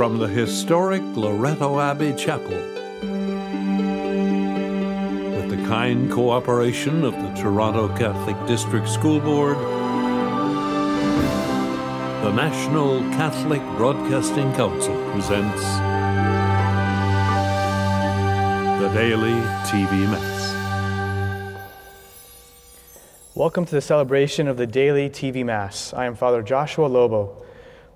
from the historic Loretto Abbey Chapel. With the kind cooperation of the Toronto Catholic District School Board, the National Catholic Broadcasting Council presents the Daily TV Mass. Welcome to the celebration of the daily TV Mass. I am Father Joshua Lobo.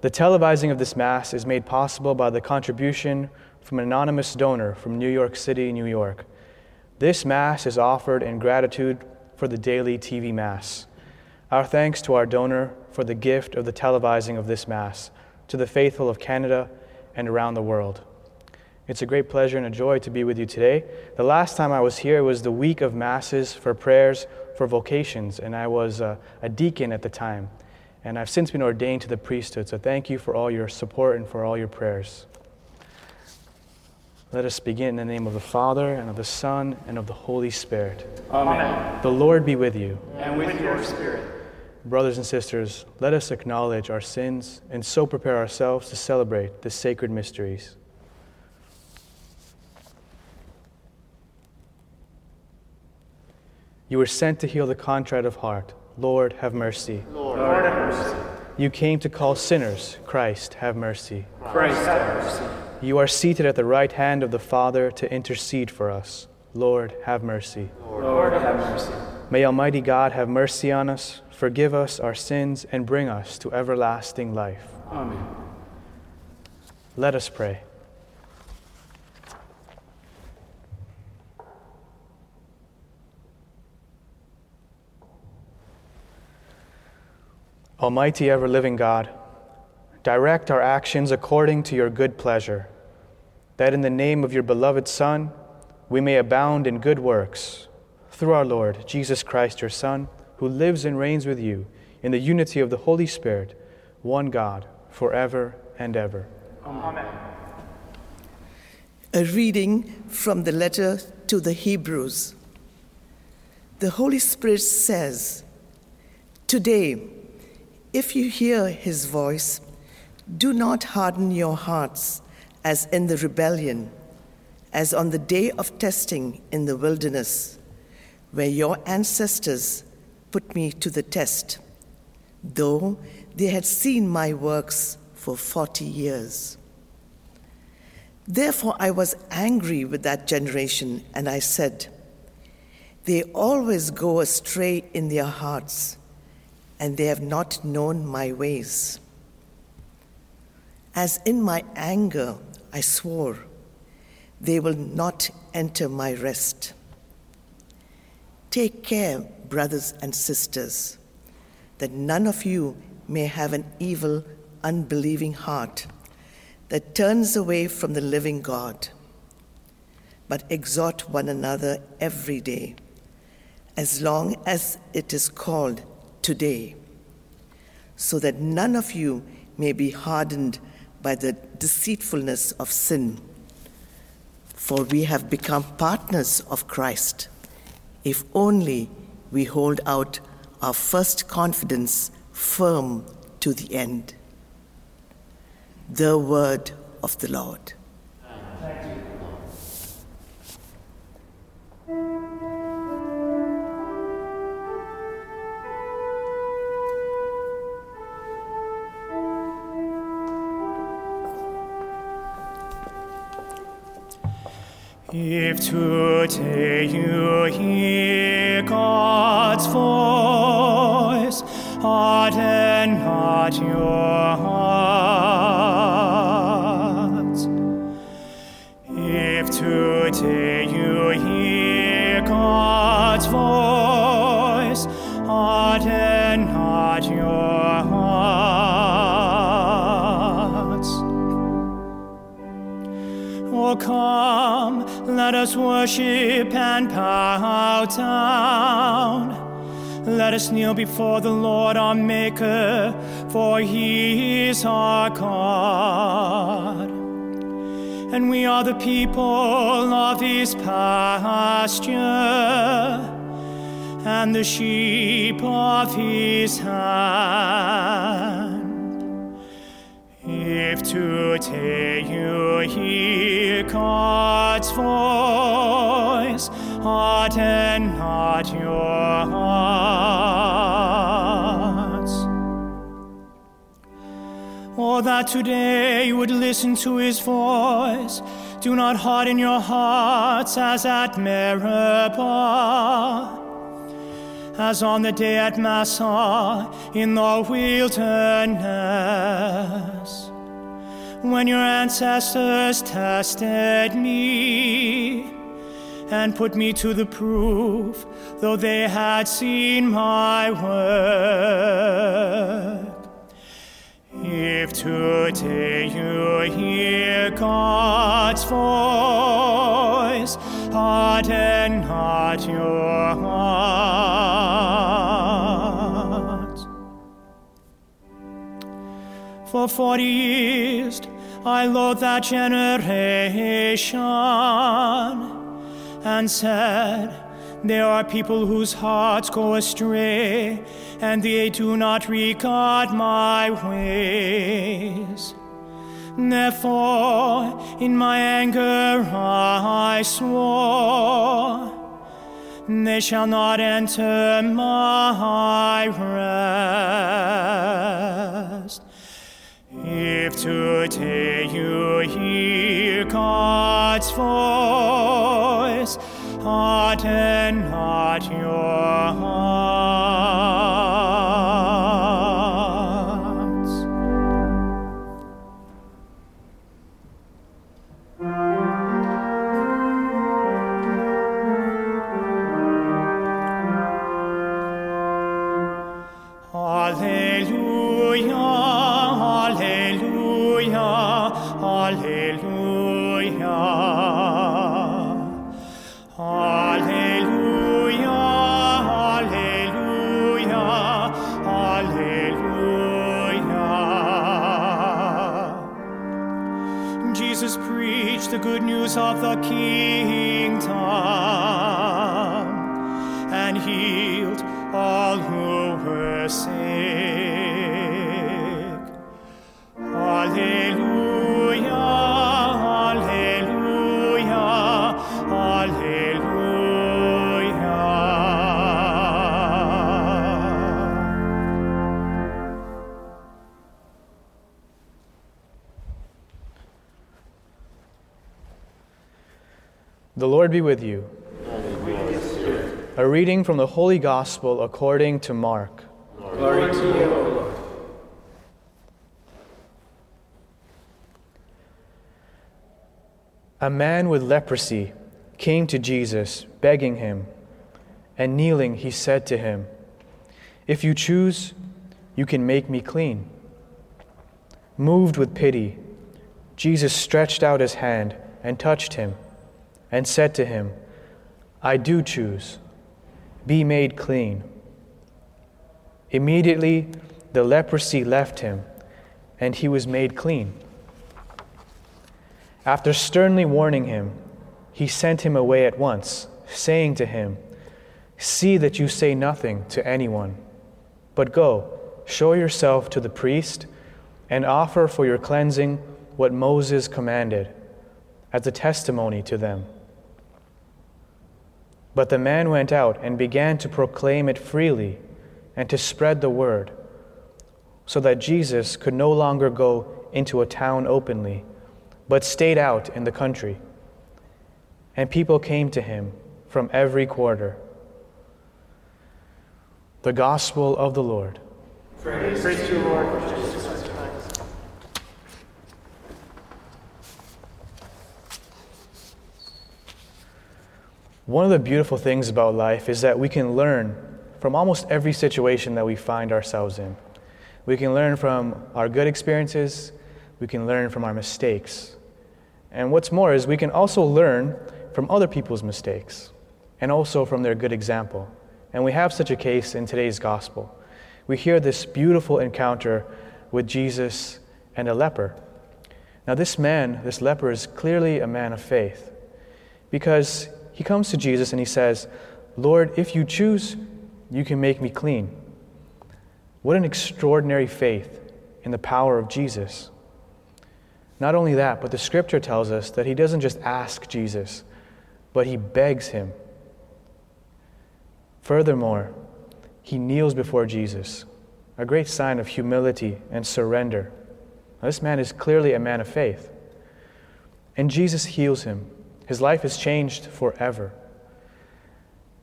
The televising of this Mass is made possible by the contribution from an anonymous donor from New York City, New York. This Mass is offered in gratitude for the daily TV Mass. Our thanks to our donor for the gift of the televising of this Mass, to the faithful of Canada and around the world. It's a great pleasure and a joy to be with you today. The last time I was here was the week of Masses for prayers for vocations, and I was a, a deacon at the time and I've since been ordained to the priesthood. So thank you for all your support and for all your prayers. Let us begin in the name of the Father, and of the Son, and of the Holy Spirit. Amen. The Lord be with you. And with your spirit. Brothers and sisters, let us acknowledge our sins and so prepare ourselves to celebrate the sacred mysteries. You were sent to heal the contrite of heart. Lord, have mercy. Lord, Lord have mercy. You came to call sinners. Christ, have mercy. Christ, have mercy. You are seated at the right hand of the Father to intercede for us. Lord, have mercy. Lord, have mercy. May Almighty God have mercy on us, forgive us our sins, and bring us to everlasting life. Amen. Let us pray. Almighty ever living God, direct our actions according to your good pleasure, that in the name of your beloved Son we may abound in good works. Through our Lord Jesus Christ, your Son, who lives and reigns with you in the unity of the Holy Spirit, one God, forever and ever. Amen. A reading from the letter to the Hebrews. The Holy Spirit says, Today, if you hear his voice, do not harden your hearts as in the rebellion, as on the day of testing in the wilderness, where your ancestors put me to the test, though they had seen my works for 40 years. Therefore, I was angry with that generation, and I said, They always go astray in their hearts and they have not known my ways. As in my anger I swore, they will not enter my rest. Take care, brothers and sisters, that none of you may have an evil, unbelieving heart that turns away from the living God, but exhort one another every day, as long as it is called today, so that none of you may be hardened by the deceitfulness of sin. For we have become partners of Christ, if only we hold out our first confidence firm to the end. The word of the Lord. Today you hear God's voice, harden not your hearts. Oh, come, let us worship and bow down. Let us kneel before the Lord our Maker, for he is our God. And we are the people of his pasture and the sheep of his hand. If today you hear God's voice, harden not your hearts. Oh, that today you would listen to his voice. Do not harden your hearts as at Meribah as on the day at Massah in the wilderness, when your ancestors tested me and put me to the proof, though they had seen my work. If today you hear God's voice, harden not your heart. For forty years I loathed that generation and said, There are people whose hearts go astray, and they do not regard my ways. Therefore, in my anger I swore, they shall not enter my rest. If today you hear God's voice, harden not your hearts. Preached the good news of the kingdom and healed all who were sick. Alleluia, Lord be with you. A reading from the Holy Gospel according to Mark. Glory to you, O Lord. A man with leprosy came to Jesus, begging him, and kneeling, he said to him, If you choose, you can make me clean. Moved with pity, Jesus stretched out his hand and touched him, and said to him, I do choose. Be made clean. Immediately, the leprosy left him, and he was made clean. After sternly warning him, he sent him away at once, saying to him, See that you say nothing to anyone, but go, show yourself to the priest, and offer for your cleansing what Moses commanded, as a testimony to them. But the man went out and began to proclaim it freely and to spread the word, so that Jesus could no longer go into a town openly, but stayed out in the country. And people came to him from every quarter. The Gospel of the Lord. Praise, Praise to you, Lord, for Jesus Christ. One of the beautiful things about life is that we can learn from almost every situation that we find ourselves in. We can learn from our good experiences, we can learn from our mistakes. And what's more is we can also learn from other people's mistakes and also from their good example. And we have such a case in today's gospel. We hear this beautiful encounter with Jesus and a leper. Now, this man, this leper, is clearly a man of faith because he comes to Jesus and he says, Lord, if you choose, you can make me clean. What an extraordinary faith in the power of Jesus. Not only that, but the scripture tells us that he doesn't just ask Jesus, but he begs him. Furthermore, he kneels before Jesus, a great sign of humility and surrender. Now, this man is clearly a man of faith. And Jesus heals him. His life is changed forever.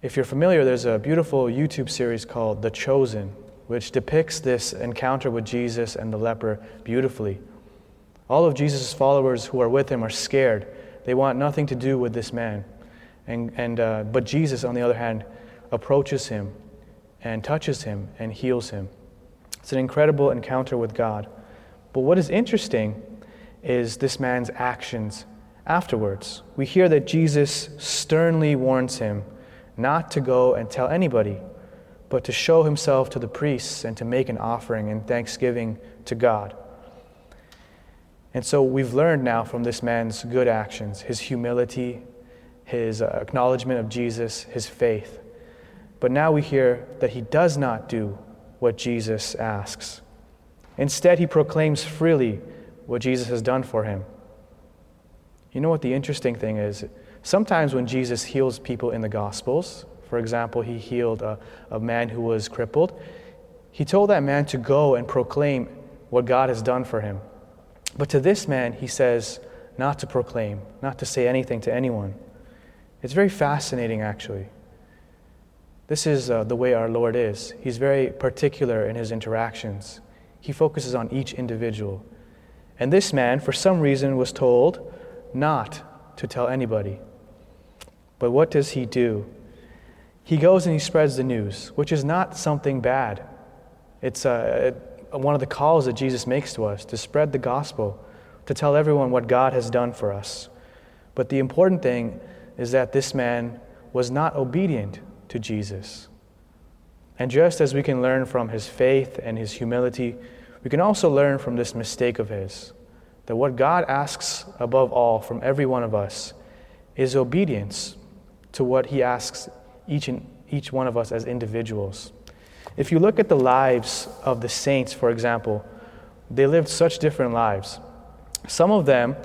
If you're familiar, there's a beautiful YouTube series called The Chosen, which depicts this encounter with Jesus and the leper beautifully. All of Jesus' followers who are with him are scared. They want nothing to do with this man. And, and, uh, but Jesus, on the other hand, approaches him and touches him and heals him. It's an incredible encounter with God. But what is interesting is this man's actions afterwards. We hear that Jesus sternly warns him not to go and tell anybody, but to show himself to the priests and to make an offering in thanksgiving to God. And so we've learned now from this man's good actions, his humility, his uh, acknowledgement of Jesus, his faith. But now we hear that he does not do what Jesus asks. Instead, he proclaims freely what Jesus has done for him. You know what the interesting thing is? Sometimes when Jesus heals people in the Gospels, for example, he healed a, a man who was crippled, he told that man to go and proclaim what God has done for him. But to this man, he says not to proclaim, not to say anything to anyone. It's very fascinating, actually. This is uh, the way our Lord is. He's very particular in his interactions, he focuses on each individual. And this man, for some reason, was told not to tell anybody. But what does he do? He goes and he spreads the news, which is not something bad. It's uh, one of the calls that Jesus makes to us to spread the gospel, to tell everyone what God has done for us. But the important thing is that this man was not obedient to Jesus. And just as we can learn from his faith and his humility, we can also learn from this mistake of his that what God asks above all from every one of us is obedience to what he asks each and each one of us as individuals. If you look at the lives of the saints, for example, they lived such different lives. Some of them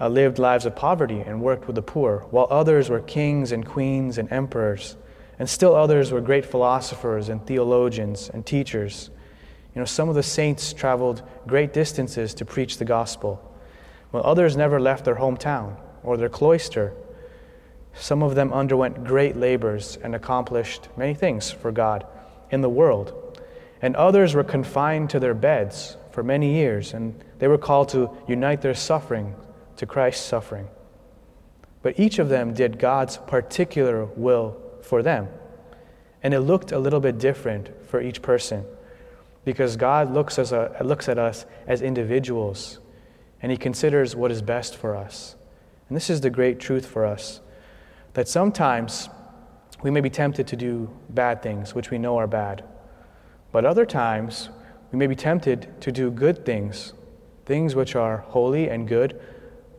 uh, lived lives of poverty and worked with the poor, while others were kings and queens and emperors, and still others were great philosophers and theologians and teachers. You know, some of the saints traveled great distances to preach the gospel, while others never left their hometown or their cloister. Some of them underwent great labors and accomplished many things for God in the world. And others were confined to their beds for many years, and they were called to unite their suffering to Christ's suffering. But each of them did God's particular will for them. And it looked a little bit different for each person because God looks, as a, looks at us as individuals and He considers what is best for us. And this is the great truth for us that sometimes we may be tempted to do bad things, which we know are bad. But other times, we may be tempted to do good things, things which are holy and good,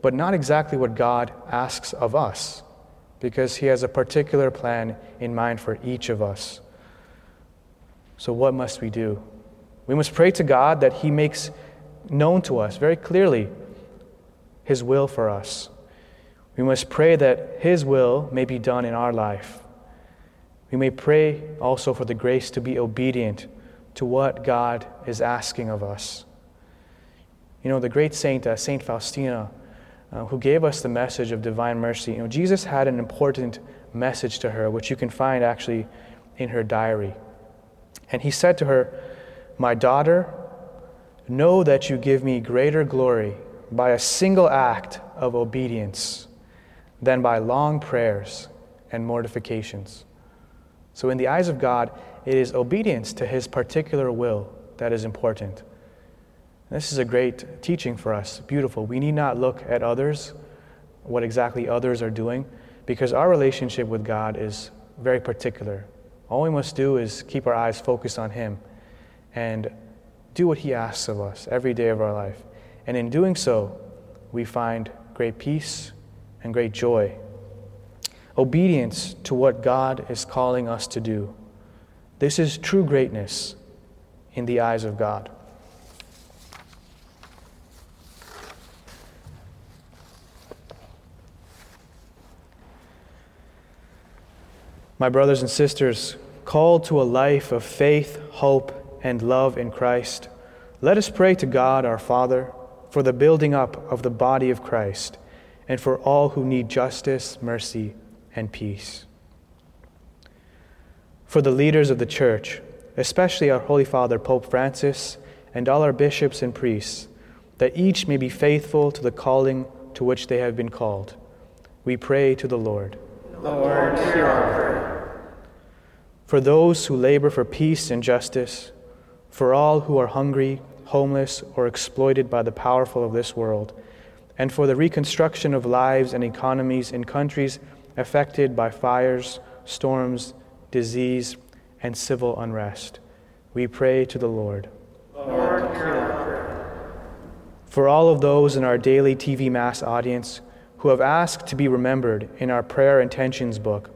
but not exactly what God asks of us, because He has a particular plan in mind for each of us. So, what must we do? We must pray to God that He makes known to us very clearly His will for us. We must pray that His will may be done in our life. We may pray also for the grace to be obedient to what God is asking of us. You know, the great saint, uh, Saint Faustina, uh, who gave us the message of divine mercy, you know, Jesus had an important message to her, which you can find actually in her diary. And he said to her, My daughter, know that you give me greater glory by a single act of obedience than by long prayers and mortifications. So, in the eyes of God, it is obedience to His particular will that is important. This is a great teaching for us. Beautiful. We need not look at others, what exactly others are doing, because our relationship with God is very particular. All we must do is keep our eyes focused on Him and do what He asks of us every day of our life. And in doing so, we find great peace and great joy. Obedience to what God is calling us to do. This is true greatness in the eyes of God. My brothers and sisters, called to a life of faith, hope, and love in Christ, let us pray to God our Father for the building up of the body of Christ and for all who need justice, mercy, and peace. For the leaders of the church, especially our Holy Father Pope Francis and all our bishops and priests, that each may be faithful to the calling to which they have been called. We pray to the Lord. Lord, hear our prayer. For those who labor for peace and justice, for all who are hungry, homeless, or exploited by the powerful of this world, and for the reconstruction of lives and economies in countries affected by fires, storms, disease, and civil unrest. We pray to the Lord. Lord. For all of those in our daily TV Mass audience who have asked to be remembered in our prayer intentions book,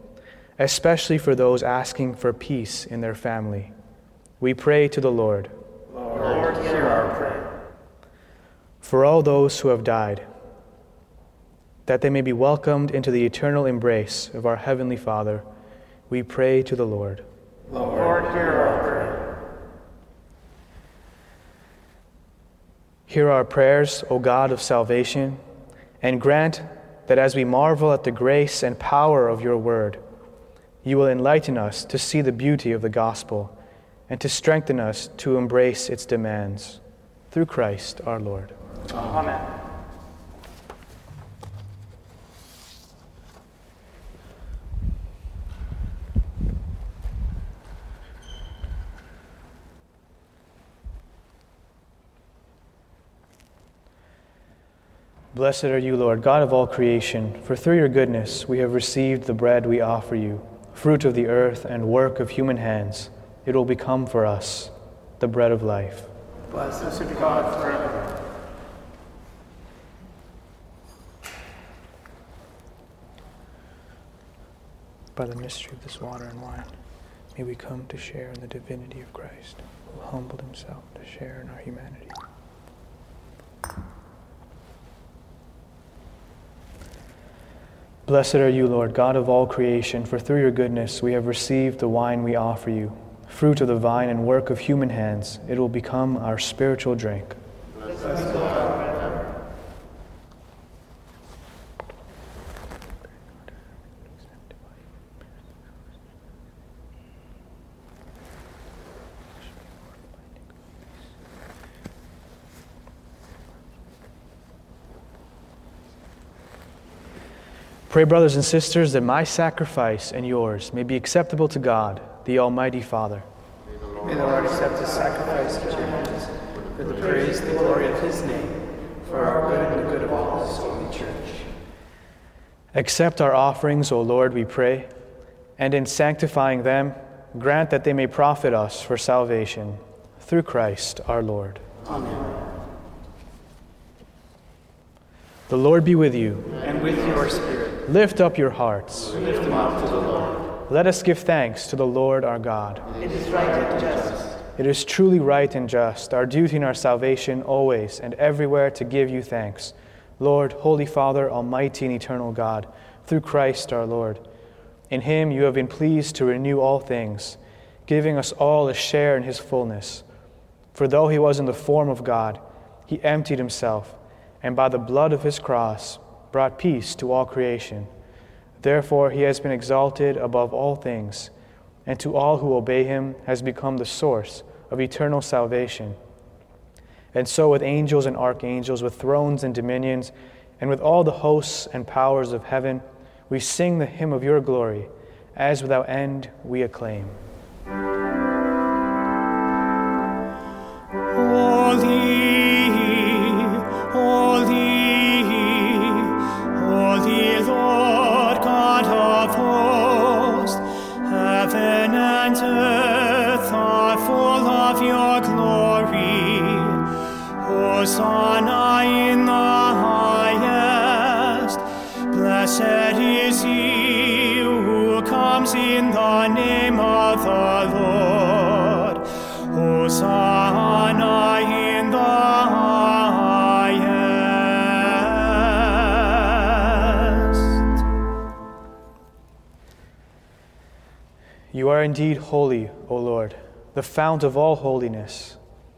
especially for those asking for peace in their family, we pray to the Lord. Lord, hear our prayer. For all those who have died, that they may be welcomed into the eternal embrace of our Heavenly Father, we pray to the Lord. Lord, hear our prayer. Hear our prayers, O God of salvation, and grant that as we marvel at the grace and power of your word, you will enlighten us to see the beauty of the gospel and to strengthen us to embrace its demands. Through Christ our Lord. Amen. Blessed are you, Lord, God of all creation, for through your goodness we have received the bread we offer you, fruit of the earth and work of human hands. It will become for us the bread of life. Blessed be God forever. By the mystery of this water and wine, may we come to share in the divinity of Christ, who humbled himself to share in our humanity. Blessed are you, Lord, God of all creation, for through your goodness we have received the wine we offer you, fruit of the vine and work of human hands. It will become our spiritual drink. Pray, brothers and sisters, that my sacrifice and yours may be acceptable to God, the Almighty Father. May the Lord accept this sacrifice at your hands for the praise and the glory of his name, for our good and the good of all his holy church. Accept our offerings, O Lord, we pray, and in sanctifying them, grant that they may profit us for salvation. Through Christ our Lord. Amen. The Lord be with you. And with your spirit, Lift up your hearts. lift them up to the Lord. Let us give thanks to the Lord our God. It is right and just. It is truly right and just, our duty and our salvation, always and everywhere to give you thanks. Lord, Holy Father, Almighty and eternal God, through Christ our Lord. In him you have been pleased to renew all things, giving us all a share in his fullness. For though he was in the form of God, he emptied himself, and by the blood of his cross brought peace to all creation. Therefore he has been exalted above all things, and to all who obey him has become the source of eternal salvation. And so, with angels and archangels, with thrones and dominions, and with all the hosts and powers of heaven, we sing the hymn of your glory, as without end we acclaim. Hosanna in the highest. Blessed is he who comes in the name of the Lord. Hosanna in the highest. You are indeed holy, O Lord, the fount of all holiness.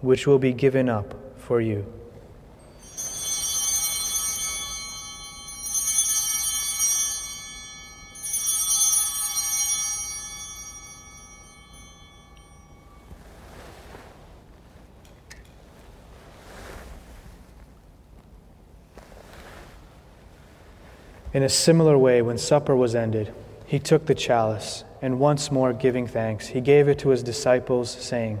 which will be given up for you. In a similar way, when supper was ended, he took the chalice, and once more giving thanks, he gave it to his disciples, saying,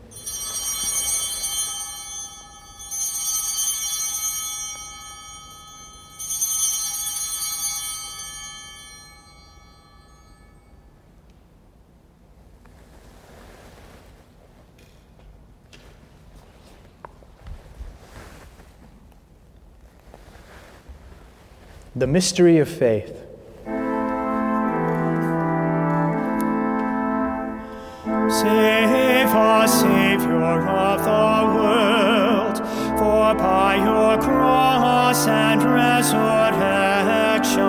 The mystery of faith. Save us, Savior of the world, for by your cross and resurrection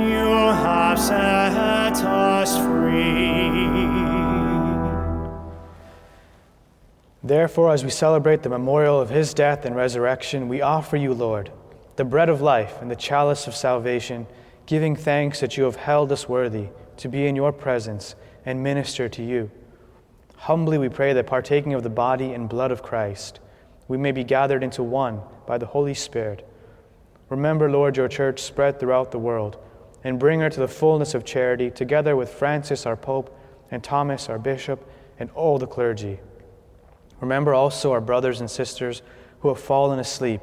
you have set us free. Therefore, as we celebrate the memorial of his death and resurrection, we offer you, Lord, the bread of life and the chalice of salvation, giving thanks that you have held us worthy to be in your presence and minister to you. Humbly we pray that partaking of the body and blood of Christ, we may be gathered into one by the Holy Spirit. Remember, Lord, your church spread throughout the world, and bring her to the fullness of charity, together with Francis, our Pope, and Thomas, our Bishop, and all the clergy. Remember also our brothers and sisters who have fallen asleep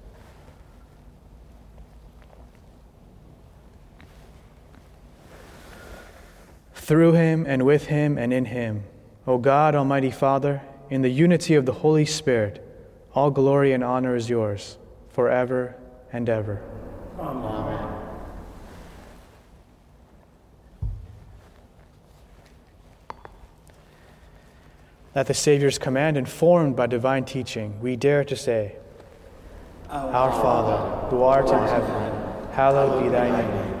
Through him, and with him, and in him, O God, Almighty Father, in the unity of the Holy Spirit, all glory and honor is yours, forever and ever. Amen. At the Savior's command, informed by divine teaching, we dare to say, Our Father, who art in heaven, hallowed be thy name.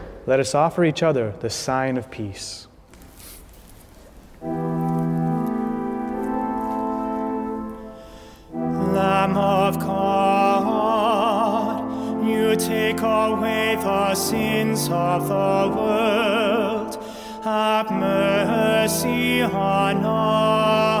Let us offer each other the sign of peace. Lamb of God, you take away the sins of the world. Have mercy on us.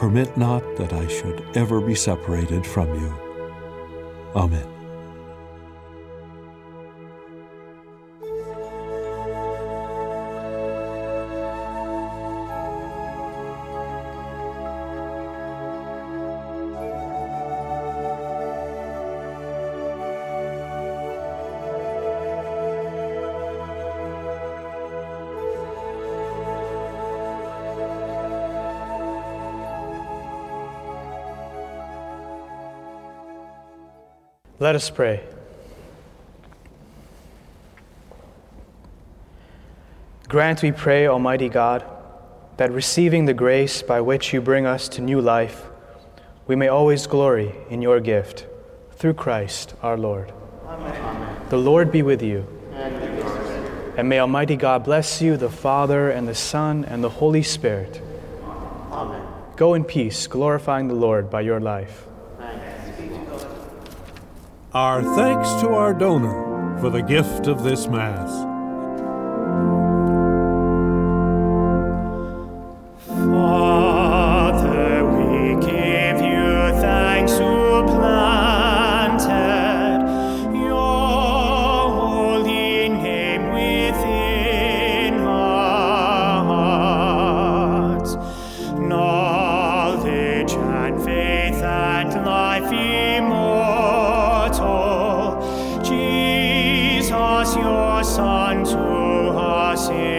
Permit not that I should ever be separated from you. Amen. Let us pray. Grant, we pray, Almighty God, that receiving the grace by which you bring us to new life, we may always glory in your gift. Through Christ our Lord. Amen. The Lord be with you. And may Almighty God bless you, the Father, and the Son, and the Holy Spirit. Amen. Go in peace, glorifying the Lord by your life. Our thanks to our donor for the gift of this Mass. Father, we give you thanks who planted your holy name within hearts. Knowledge and faith and life Son, to us.